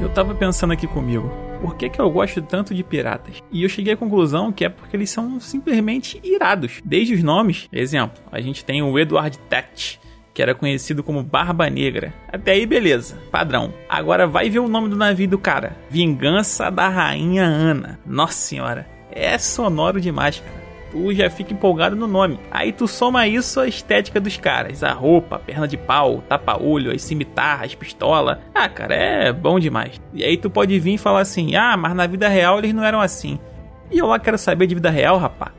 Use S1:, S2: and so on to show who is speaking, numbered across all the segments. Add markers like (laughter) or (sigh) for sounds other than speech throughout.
S1: Eu tava pensando aqui comigo, por que, que eu gosto tanto de piratas? E eu cheguei à conclusão que é porque eles são simplesmente irados. Desde os nomes, exemplo, a gente tem o Edward Tact, que era conhecido como Barba Negra. Até aí, beleza, padrão. Agora vai ver o nome do navio do cara: Vingança da Rainha Ana. Nossa senhora, é sonoro demais, cara tu já fica empolgado no nome. Aí tu soma isso à estética dos caras, a roupa, a perna de pau, tapa-olho, as cimitarras, as pistola. Ah, cara, é bom demais. E aí tu pode vir e falar assim: "Ah, mas na vida real eles não eram assim". E eu lá quero saber de vida real, rapá.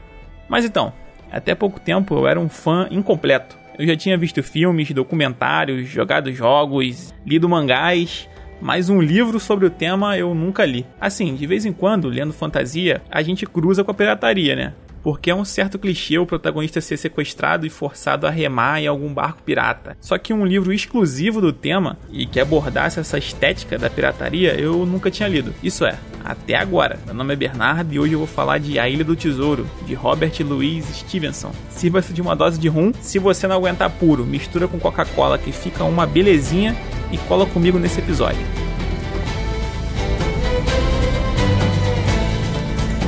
S1: Mas então, até pouco tempo eu era um fã incompleto. Eu já tinha visto filmes, documentários, jogado jogos, lido mangás, mas um livro sobre o tema eu nunca li. Assim, de vez em quando, lendo fantasia, a gente cruza com a pirataria, né? Porque é um certo clichê o protagonista ser sequestrado e forçado a remar em algum barco pirata. Só que um livro exclusivo do tema e que abordasse essa estética da pirataria eu nunca tinha lido. Isso é, até agora. Meu nome é Bernardo e hoje eu vou falar de A Ilha do Tesouro, de Robert Louis Stevenson. Sirva-se de uma dose de rum. Se você não aguentar puro, mistura com Coca-Cola que fica uma belezinha e cola comigo nesse episódio.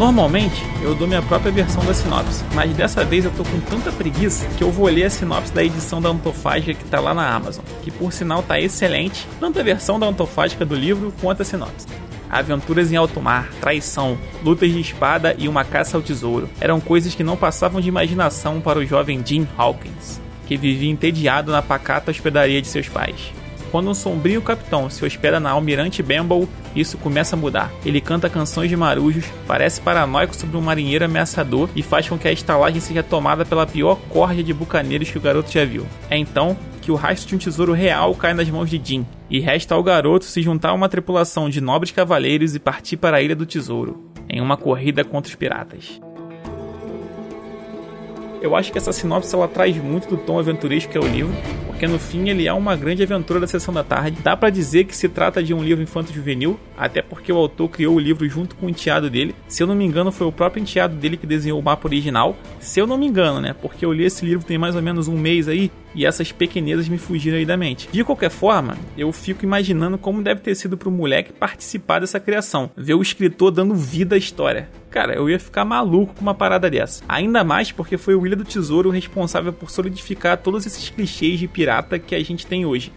S1: Normalmente eu dou minha própria versão da sinopse, mas dessa vez eu tô com tanta preguiça que eu vou ler a sinopse da edição da Antofágica que tá lá na Amazon, que por sinal tá excelente, tanto a versão da Antofágica do livro quanto a sinopse. Aventuras em alto mar, traição, lutas de espada e uma caça ao tesouro eram coisas que não passavam de imaginação para o jovem Jim Hawkins, que vivia entediado na pacata hospedaria de seus pais. Quando um sombrio capitão se hospeda na Almirante Bamble, isso começa a mudar. Ele canta canções de marujos, parece paranoico sobre um marinheiro ameaçador e faz com que a estalagem seja tomada pela pior corja de bucaneiros que o garoto já viu. É então que o rastro de um tesouro real cai nas mãos de Jim, e resta ao garoto se juntar a uma tripulação de nobres cavaleiros e partir para a Ilha do Tesouro, em uma corrida contra os piratas. Eu acho que essa sinopse ela traz muito do tom aventuresco que é o livro, porque no fim ele é uma grande aventura da sessão da tarde. Dá para dizer que se trata de um livro infanto-juvenil, até porque o autor criou o livro junto com o enteado dele. Se eu não me engano, foi o próprio enteado dele que desenhou o mapa original. Se eu não me engano, né? Porque eu li esse livro tem mais ou menos um mês aí e essas pequenezas me fugiram aí da mente. De qualquer forma, eu fico imaginando como deve ter sido pro moleque participar dessa criação, ver o escritor dando vida à história. Cara, eu ia ficar maluco com uma parada dessa. Ainda mais porque foi o William do Tesouro responsável por solidificar todos esses clichês de pirata que a gente tem hoje.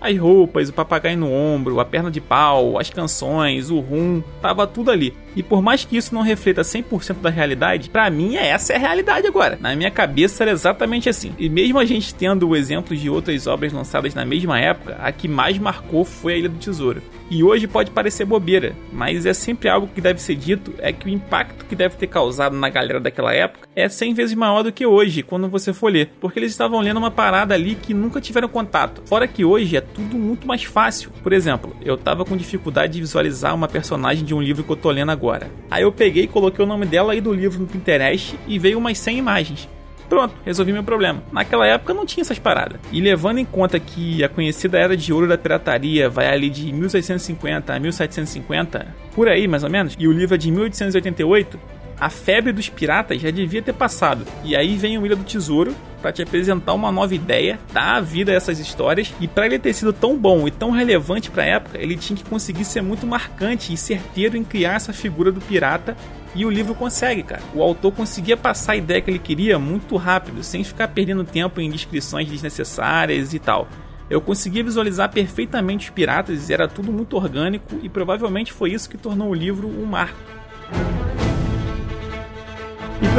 S1: As roupas, o papagaio no ombro, a perna de pau, as canções, o rum, tava tudo ali. E por mais que isso não reflita 100% da realidade, para mim essa é a realidade agora. Na minha cabeça era exatamente assim. E mesmo a gente tendo exemplos de outras obras lançadas na mesma época, a que mais marcou foi a Ilha do Tesouro. E hoje pode parecer bobeira, mas é sempre algo que deve ser dito, é que o impacto que deve ter causado na galera daquela época é 100 vezes maior do que hoje, quando você for ler, porque eles estavam lendo uma parada ali que nunca tiveram contato. Fora que hoje é tudo muito mais fácil. Por exemplo, eu tava com dificuldade de visualizar uma personagem de um livro que eu tô lendo agora. Aí eu peguei e coloquei o nome dela aí do livro no Pinterest e veio umas 100 imagens. Pronto, resolvi meu problema. Naquela época não tinha essas paradas. E levando em conta que a conhecida era de ouro da pirataria vai ali de 1650 a 1750, por aí mais ou menos, e o livro é de 1888, a febre dos piratas já devia ter passado. E aí vem o Ilha do Tesouro para te apresentar uma nova ideia, dar vida a essas histórias. E para ele ter sido tão bom e tão relevante para a época, ele tinha que conseguir ser muito marcante e certeiro em criar essa figura do pirata e o livro consegue, cara. O autor conseguia passar a ideia que ele queria muito rápido, sem ficar perdendo tempo em descrições desnecessárias e tal. Eu conseguia visualizar perfeitamente os piratas era tudo muito orgânico e provavelmente foi isso que tornou o livro um marco.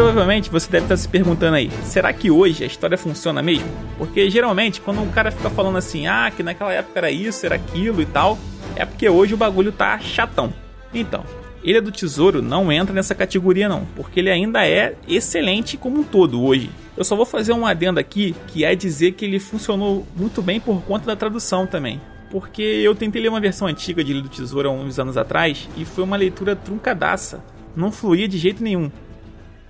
S1: Provavelmente você deve estar se perguntando aí: será que hoje a história funciona mesmo? Porque geralmente quando um cara fica falando assim, ah, que naquela época era isso, era aquilo e tal, é porque hoje o bagulho tá chatão. Então, Ilha do Tesouro não entra nessa categoria não, porque ele ainda é excelente como um todo hoje. Eu só vou fazer um adendo aqui, que é dizer que ele funcionou muito bem por conta da tradução também. Porque eu tentei ler uma versão antiga de Ilha do Tesouro há uns anos atrás e foi uma leitura truncadaça. Não fluía de jeito nenhum.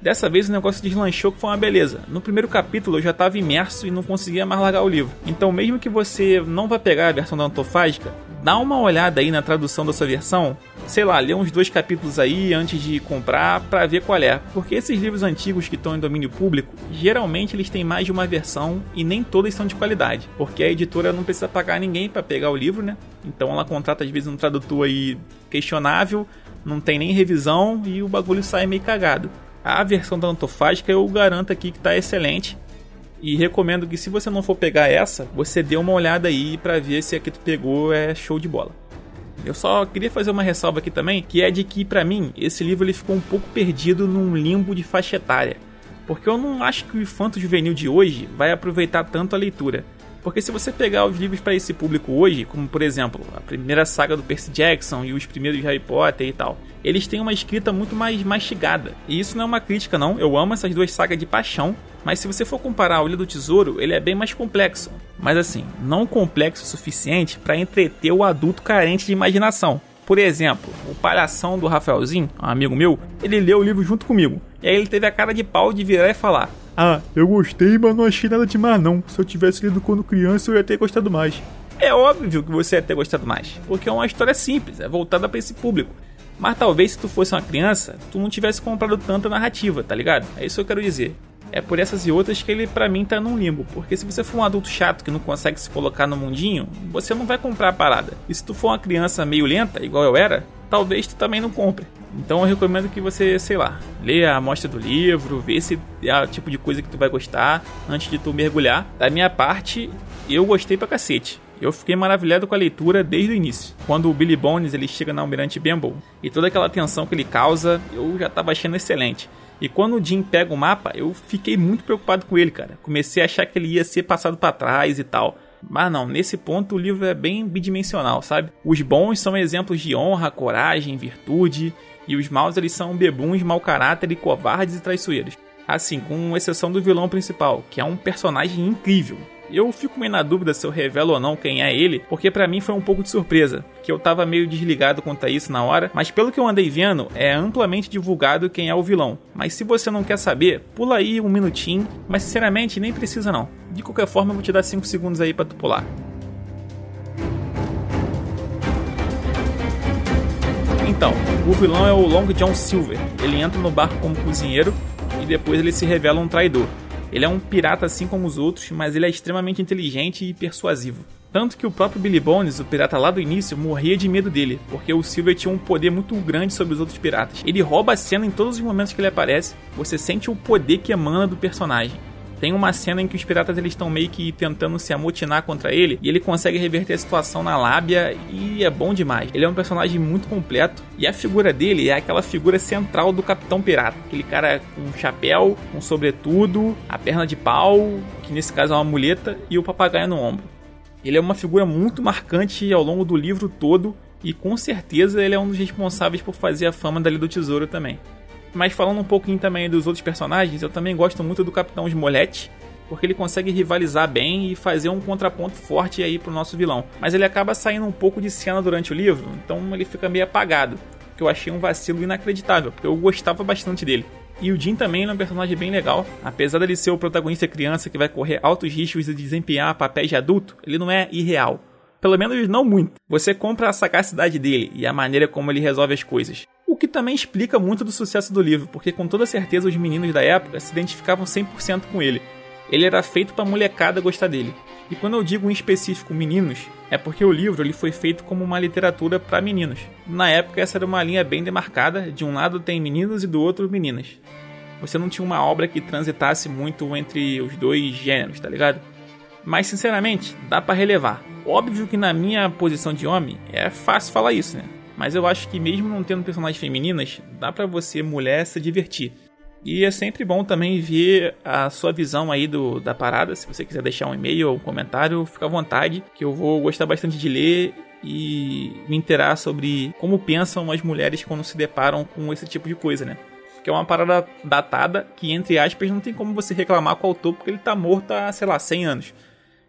S1: Dessa vez o negócio deslanchou que foi uma beleza. No primeiro capítulo eu já estava imerso e não conseguia mais largar o livro. Então, mesmo que você não vá pegar a versão da antofágica, dá uma olhada aí na tradução da sua versão, sei lá, ler uns dois capítulos aí antes de comprar para ver qual é. Porque esses livros antigos que estão em domínio público, geralmente eles têm mais de uma versão e nem todas são de qualidade. Porque a editora não precisa pagar ninguém para pegar o livro, né? Então ela contrata às vezes um tradutor aí questionável, não tem nem revisão e o bagulho sai meio cagado. A versão da Antofágica eu garanto aqui que tá excelente. E recomendo que se você não for pegar essa, você dê uma olhada aí para ver se a que tu pegou é show de bola. Eu só queria fazer uma ressalva aqui também, que é de que para mim esse livro ele ficou um pouco perdido num limbo de faixa etária, porque eu não acho que o infanto juvenil de hoje vai aproveitar tanto a leitura. Porque se você pegar os livros para esse público hoje, como por exemplo a primeira saga do Percy Jackson e os primeiros Harry Potter e tal, eles têm uma escrita muito mais mastigada. E isso não é uma crítica, não. Eu amo essas duas sagas de paixão. Mas se você for comparar o Ilha do Tesouro, ele é bem mais complexo. Mas assim, não complexo o suficiente para entreter o adulto carente de imaginação. Por exemplo, o palhação do Rafaelzinho, um amigo meu, ele leu o livro junto comigo. E aí ele teve a cara de pau de virar e falar:
S2: ah, eu gostei, mas não achei nada demais não. Se eu tivesse lido quando criança, eu ia ter gostado mais.
S1: É óbvio que você ia ter gostado mais, porque é uma história simples, é voltada para esse público. Mas talvez se tu fosse uma criança, tu não tivesse comprado tanta narrativa, tá ligado? É isso que eu quero dizer. É por essas e outras que ele para mim tá num limbo, porque se você for um adulto chato que não consegue se colocar no mundinho, você não vai comprar a parada. E se tu for uma criança meio lenta, igual eu era, talvez tu também não compre. Então eu recomendo que você, sei lá, leia a amostra do livro, vê se é o tipo de coisa que tu vai gostar antes de tu mergulhar. Da minha parte, eu gostei pra cacete. Eu fiquei maravilhado com a leitura desde o início. Quando o Billy Bones ele chega na Almirante Bamble e toda aquela tensão que ele causa, eu já tava achando excelente. E quando o Jim pega o mapa, eu fiquei muito preocupado com ele, cara. Comecei a achar que ele ia ser passado para trás e tal. Mas não, nesse ponto o livro é bem bidimensional, sabe? Os bons são exemplos de honra, coragem, virtude, e os maus eles são bebuns, mau caráter e covardes e traiçoeiros. Assim, com exceção do vilão principal, que é um personagem incrível. Eu fico meio na dúvida se eu revelo ou não quem é ele, porque para mim foi um pouco de surpresa, que eu tava meio desligado quanto a isso na hora, mas pelo que eu andei vendo, é amplamente divulgado quem é o vilão. Mas se você não quer saber, pula aí um minutinho, mas sinceramente nem precisa não. De qualquer forma, eu vou te dar 5 segundos aí para tu pular. Então, o vilão é o Long John Silver. Ele entra no barco como cozinheiro e depois ele se revela um traidor. Ele é um pirata assim como os outros, mas ele é extremamente inteligente e persuasivo. Tanto que o próprio Billy Bones, o pirata lá do início, morria de medo dele, porque o Silver tinha um poder muito grande sobre os outros piratas. Ele rouba a cena em todos os momentos que ele aparece, você sente o poder que emana do personagem. Tem uma cena em que os piratas eles estão meio que tentando se amotinar contra ele e ele consegue reverter a situação na lábia e é bom demais. Ele é um personagem muito completo e a figura dele é aquela figura central do Capitão Pirata. Aquele cara com chapéu, um sobretudo, a perna de pau, que nesse caso é uma muleta, e o papagaio no ombro. Ele é uma figura muito marcante ao longo do livro todo e com certeza ele é um dos responsáveis por fazer a fama dali do Tesouro também. Mas falando um pouquinho também dos outros personagens, eu também gosto muito do Capitão Smollett, porque ele consegue rivalizar bem e fazer um contraponto forte aí pro nosso vilão. Mas ele acaba saindo um pouco de cena durante o livro, então ele fica meio apagado, que eu achei um vacilo inacreditável, porque eu gostava bastante dele. E o Jim também é um personagem bem legal. Apesar dele ser o protagonista criança que vai correr altos riscos e desempenhar papéis de adulto, ele não é irreal. Pelo menos não muito. Você compra a sagacidade dele e a maneira como ele resolve as coisas. Que também explica muito do sucesso do livro, porque com toda certeza os meninos da época se identificavam 100% com ele. Ele era feito para molecada gostar dele. E quando eu digo em específico meninos, é porque o livro ele foi feito como uma literatura para meninos. Na época essa era uma linha bem demarcada, de um lado tem meninos e do outro meninas. Você não tinha uma obra que transitasse muito entre os dois gêneros, tá ligado? Mas sinceramente, dá para relevar. Óbvio que na minha posição de homem é fácil falar isso, né? Mas eu acho que mesmo não tendo personagens femininas, dá para você, mulher, se divertir. E é sempre bom também ver a sua visão aí do, da parada. Se você quiser deixar um e-mail ou um comentário, fica à vontade, que eu vou gostar bastante de ler e me interar sobre como pensam as mulheres quando se deparam com esse tipo de coisa, né? Que é uma parada datada que, entre aspas, não tem como você reclamar com o autor porque ele tá morto há, sei lá, 100 anos.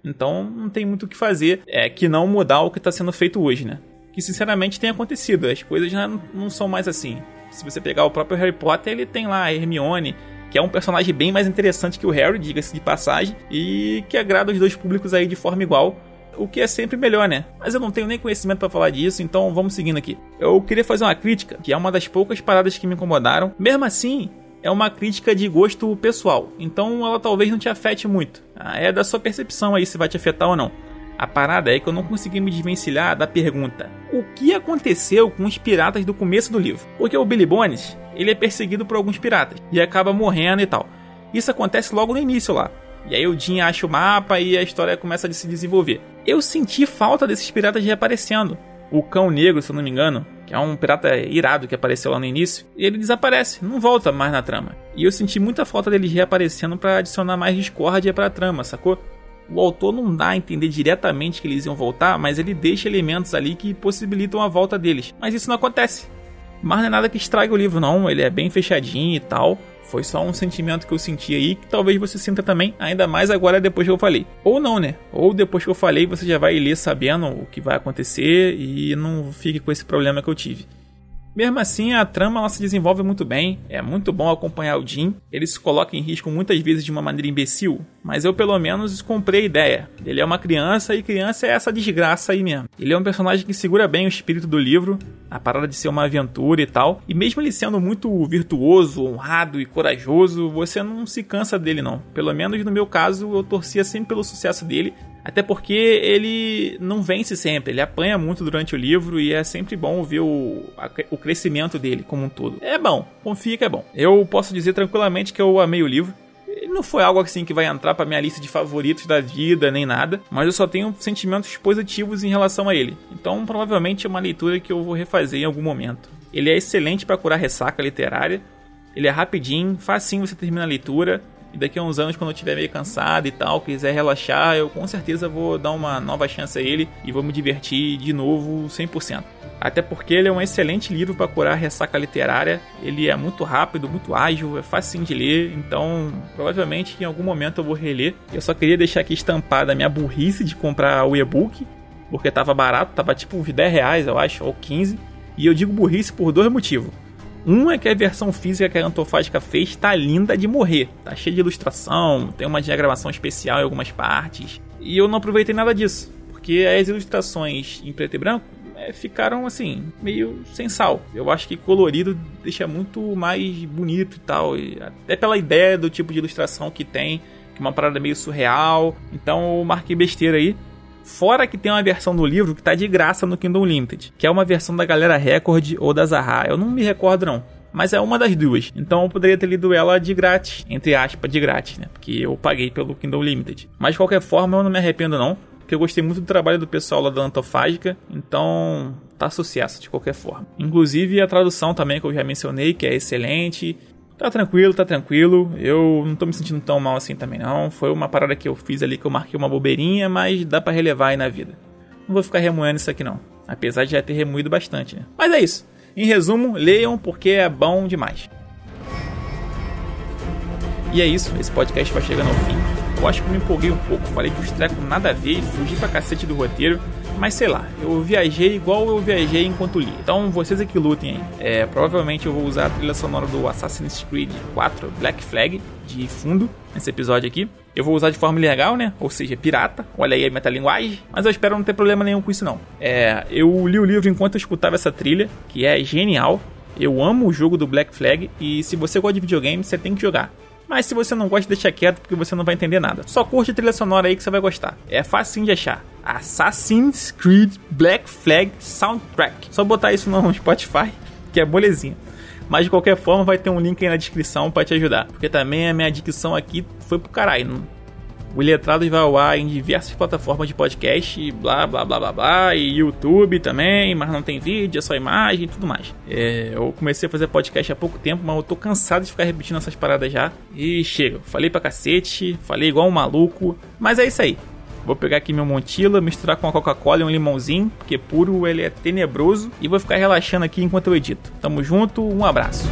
S1: Então não tem muito o que fazer é que não mudar o que está sendo feito hoje, né? Que sinceramente tem acontecido. As coisas já não são mais assim. Se você pegar o próprio Harry Potter, ele tem lá a Hermione, que é um personagem bem mais interessante que o Harry, diga-se de passagem, e que agrada os dois públicos aí de forma igual. o que é sempre melhor, né? Mas eu não tenho nem conhecimento para falar disso, então vamos seguindo aqui. Eu queria fazer uma crítica, que é uma das poucas paradas que me incomodaram. Mesmo assim, é uma crítica de gosto pessoal, então ela talvez não te afete muito. Ah, é da sua percepção aí se vai te afetar ou não. A parada é que eu não consegui me desvencilhar da pergunta: o que aconteceu com os piratas do começo do livro? Porque o Billy Bones, ele é perseguido por alguns piratas e acaba morrendo e tal. Isso acontece logo no início lá. E aí o Jim acha o mapa e a história começa a se desenvolver. Eu senti falta desses piratas reaparecendo. O Cão Negro, se eu não me engano, que é um pirata irado que apareceu lá no início, ele desaparece, não volta mais na trama. E eu senti muita falta deles reaparecendo para adicionar mais discórdia pra trama, sacou? O autor não dá a entender diretamente que eles iam voltar, mas ele deixa elementos ali que possibilitam a volta deles. Mas isso não acontece. Mas não é nada que estrague o livro, não. Ele é bem fechadinho e tal. Foi só um sentimento que eu senti aí, que talvez você sinta também, ainda mais agora depois que eu falei. Ou não, né? Ou depois que eu falei, você já vai ler sabendo o que vai acontecer e não fique com esse problema que eu tive. Mesmo assim, a trama ela se desenvolve muito bem, é muito bom acompanhar o Jim. Ele se coloca em risco muitas vezes de uma maneira imbecil, mas eu pelo menos comprei a ideia. Ele é uma criança e criança é essa desgraça aí mesmo. Ele é um personagem que segura bem o espírito do livro, a parada de ser uma aventura e tal. E mesmo ele sendo muito virtuoso, honrado e corajoso, você não se cansa dele não. Pelo menos no meu caso, eu torcia sempre pelo sucesso dele até porque ele não vence sempre, ele apanha muito durante o livro e é sempre bom ver o, a, o crescimento dele como um todo. É bom, confia que é bom. Eu posso dizer tranquilamente que eu amei o livro. Ele não foi algo assim que vai entrar para minha lista de favoritos da vida nem nada, mas eu só tenho sentimentos positivos em relação a ele. Então, provavelmente é uma leitura que eu vou refazer em algum momento. Ele é excelente para curar ressaca literária. Ele é rapidinho, facinho você termina a leitura. E daqui a uns anos, quando eu estiver meio cansado e tal, quiser relaxar, eu com certeza vou dar uma nova chance a ele e vou me divertir de novo 100%. Até porque ele é um excelente livro para curar ressaca literária. Ele é muito rápido, muito ágil, é fácil de ler, então provavelmente em algum momento eu vou reler. Eu só queria deixar aqui estampada a minha burrice de comprar o e-book, porque tava barato, tava tipo 10 reais, eu acho, ou 15. E eu digo burrice por dois motivos. Um é que a versão física que a Antofágica fez tá linda de morrer. Tá cheia de ilustração, tem uma diagramação especial em algumas partes. E eu não aproveitei nada disso, porque as ilustrações em preto e branco é, ficaram assim, meio sem sal. Eu acho que colorido deixa muito mais bonito e tal. E até pela ideia do tipo de ilustração que tem, que é uma parada meio surreal. Então eu marquei besteira aí. Fora que tem uma versão do livro que tá de graça no Kindle Unlimited, que é uma versão da Galera Record ou da Zaha. Eu não me recordo não, mas é uma das duas. Então eu poderia ter lido ela de grátis, entre aspas, de grátis, né? Porque eu paguei pelo Kindle Unlimited. Mas de qualquer forma eu não me arrependo não, porque eu gostei muito do trabalho do pessoal lá da Antofágica, então tá sucesso de qualquer forma. Inclusive a tradução também que eu já mencionei, que é excelente. Tá tranquilo, tá tranquilo. Eu não tô me sentindo tão mal assim também não. Foi uma parada que eu fiz ali que eu marquei uma bobeirinha, mas dá para relevar aí na vida. Não vou ficar remoendo isso aqui não. Apesar de já ter remoído bastante, né? Mas é isso. Em resumo, leiam porque é bom demais. E é isso, esse podcast vai chegando ao fim. Eu acho que me empolguei um pouco, falei que os trecos nada a ver fugi pra cacete do roteiro. Mas sei lá, eu viajei igual eu viajei enquanto li. Então vocês é que lutem aí. É, provavelmente eu vou usar a trilha sonora do Assassin's Creed 4 Black Flag de fundo nesse episódio aqui. Eu vou usar de forma legal, né? Ou seja, pirata. Olha aí a metalinguagem. Mas eu espero não ter problema nenhum com isso, não. É, eu li o livro enquanto eu escutava essa trilha, que é genial. Eu amo o jogo do Black Flag e se você gosta de videogame, você tem que jogar. Mas se você não gosta, deixa quieto porque você não vai entender nada. Só curte a trilha sonora aí que você vai gostar. É fácil de achar. Assassin's Creed Black Flag Soundtrack. Só botar isso no (laughs) Spotify, que é molezinha. Mas de qualquer forma, vai ter um link aí na descrição para te ajudar. Porque também a minha dicção aqui foi pro caralho. O Iletrados vai ao ar em diversas plataformas de podcast, blá blá blá blá blá, e YouTube também, mas não tem vídeo, é só imagem e tudo mais. É, eu comecei a fazer podcast há pouco tempo, mas eu tô cansado de ficar repetindo essas paradas já. E chega, falei pra cacete, falei igual um maluco, mas é isso aí. Vou pegar aqui meu Montila, misturar com a Coca-Cola e um limãozinho, porque puro ele é tenebroso, e vou ficar relaxando aqui enquanto eu edito. Tamo junto, um abraço.